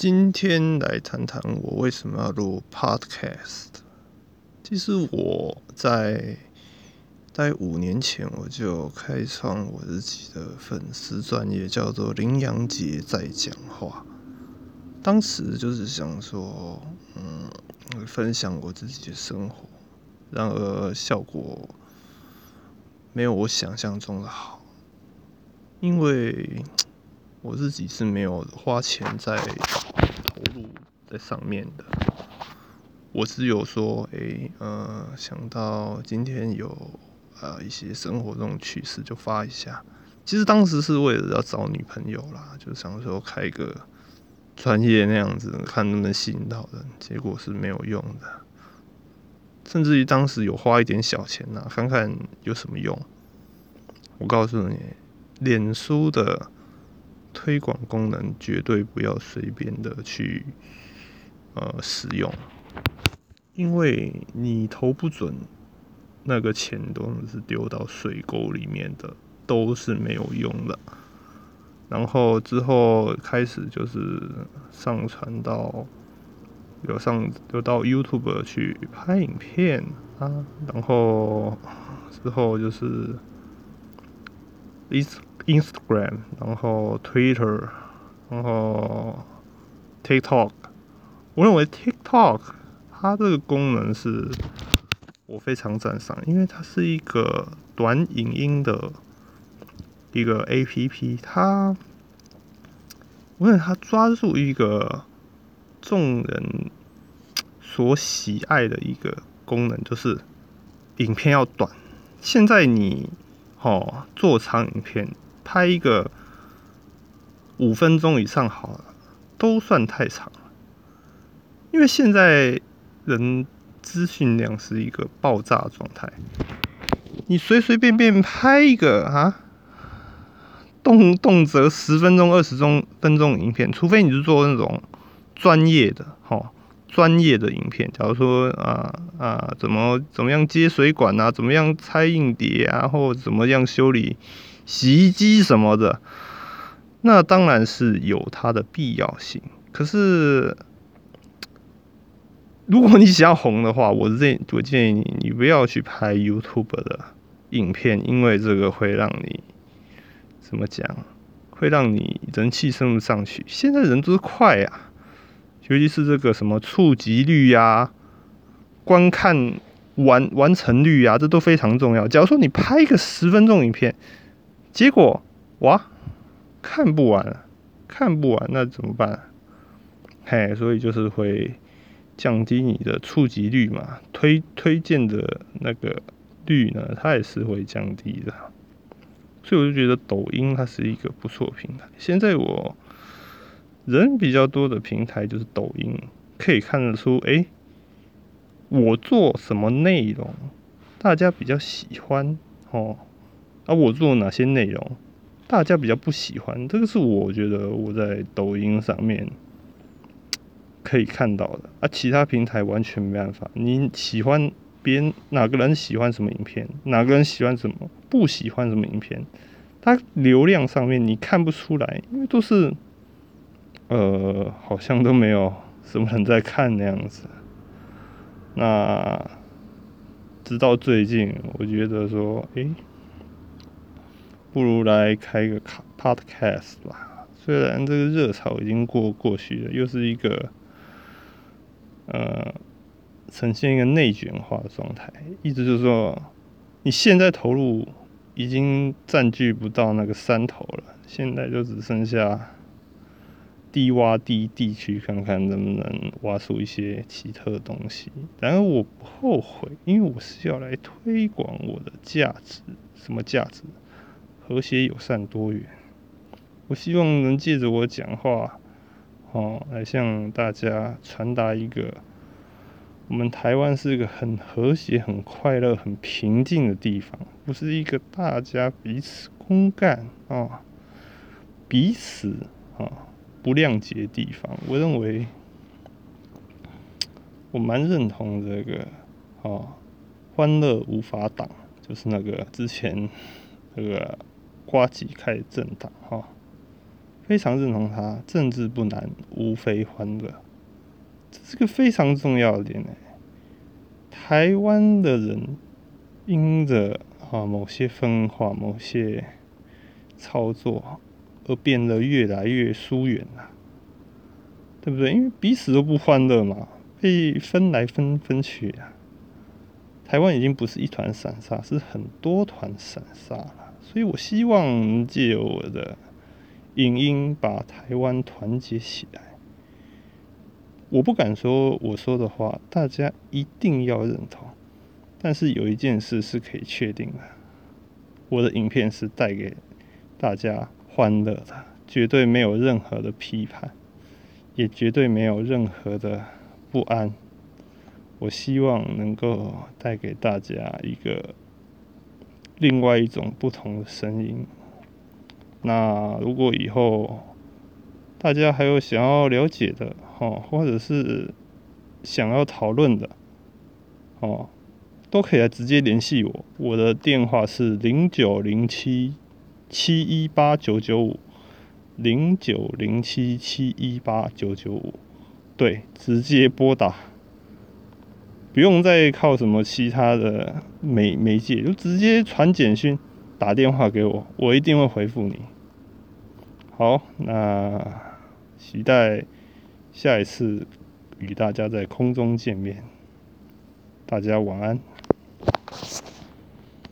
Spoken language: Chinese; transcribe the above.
今天来谈谈我为什么要录 Podcast。其实我在在五年前我就开创我自己的粉丝专业，叫做林阳杰在讲话。当时就是想说，嗯，分享我自己的生活。然而效果没有我想象中的好，因为我自己是没有花钱在。投入在上面的，我只有说，哎，呃，想到今天有呃一些生活中趣事就发一下。其实当时是为了要找女朋友啦，就想说开个专业那样子，看能不能吸引到人。结果是没有用的，甚至于当时有花一点小钱呐，看看有什么用。我告诉你，脸书的。推广功能绝对不要随便的去呃使用，因为你投不准，那个钱都是丢到水沟里面的，都是没有用的。然后之后开始就是上传到有上有到 YouTube 去拍影片啊，然后之后就是 Instagram，Instagram，然后 Twitter，然后 TikTok，我认为 TikTok 它这个功能是我非常赞赏，因为它是一个短影音的一个 APP，它我认为它抓住一个众人所喜爱的一个功能，就是影片要短。现在你哦做长影片。拍一个五分钟以上好了，都算太长了。因为现在人资讯量是一个爆炸状态，你随随便便拍一个啊，动动辄十分钟、二十钟分钟影片，除非你是做那种专业的，哈，专业的影片。假如说啊啊，怎么怎么样接水管啊，怎么样拆硬碟啊，或怎么样修理。洗衣机什么的，那当然是有它的必要性。可是，如果你想要红的话，我建我建议你，你不要去拍 YouTube 的影片，因为这个会让你怎么讲，会让你人气升不上去。现在人都是快呀，尤其是这个什么触及率呀、观看完完成率呀，这都非常重要。假如说你拍一个十分钟影片，结果哇，看不完，看不完，那怎么办？嘿，所以就是会降低你的触及率嘛，推推荐的那个率呢，它也是会降低的。所以我就觉得抖音它是一个不错平台。现在我人比较多的平台就是抖音，可以看得出，哎，我做什么内容，大家比较喜欢哦。啊，我做哪些内容，大家比较不喜欢？这个是我觉得我在抖音上面可以看到的啊，其他平台完全没办法。你喜欢别人哪个人喜欢什么影片，哪个人喜欢什么，不喜欢什么影片，它流量上面你看不出来，因为都是呃，好像都没有什么人在看那样子。那直到最近，我觉得说，诶。不如来开个卡 podcast 吧。虽然这个热潮已经过过去了，又是一个呃呈现一个内卷化的状态。意思就是说，你现在投入已经占据不到那个山头了，现在就只剩下低洼地地区，看看能不能挖出一些奇特的东西。然而我不后悔，因为我是要来推广我的价值。什么价值？和谐、友善、多元。我希望能借着我讲话，哦，来向大家传达一个：我们台湾是一个很和谐、很快乐、很平静的地方，不是一个大家彼此公干啊、彼此啊不谅解的地方。我认为，我蛮认同这个哦，欢乐无法挡，就是那个之前那个。瓜吉开政党哈，非常认同他。政治不难，无非欢乐，这是个非常重要的点呢。台湾的人因着啊某些分化、某些操作而变得越来越疏远了，对不对？因为彼此都不欢乐嘛，被分来分分去啊。台湾已经不是一团散沙，是很多团散沙了。所以我希望借我的影音把台湾团结起来。我不敢说我说的话大家一定要认同，但是有一件事是可以确定的：我的影片是带给大家欢乐的，绝对没有任何的批判，也绝对没有任何的不安。我希望能够带给大家一个另外一种不同的声音。那如果以后大家还有想要了解的哦，或者是想要讨论的哦，都可以来直接联系我。我的电话是零九零七七一八九九五零九零七七一八九九五，对，直接拨打。不用再靠什么其他的媒媒介，就直接传简讯、打电话给我，我一定会回复你。好，那期待下一次与大家在空中见面。大家晚安。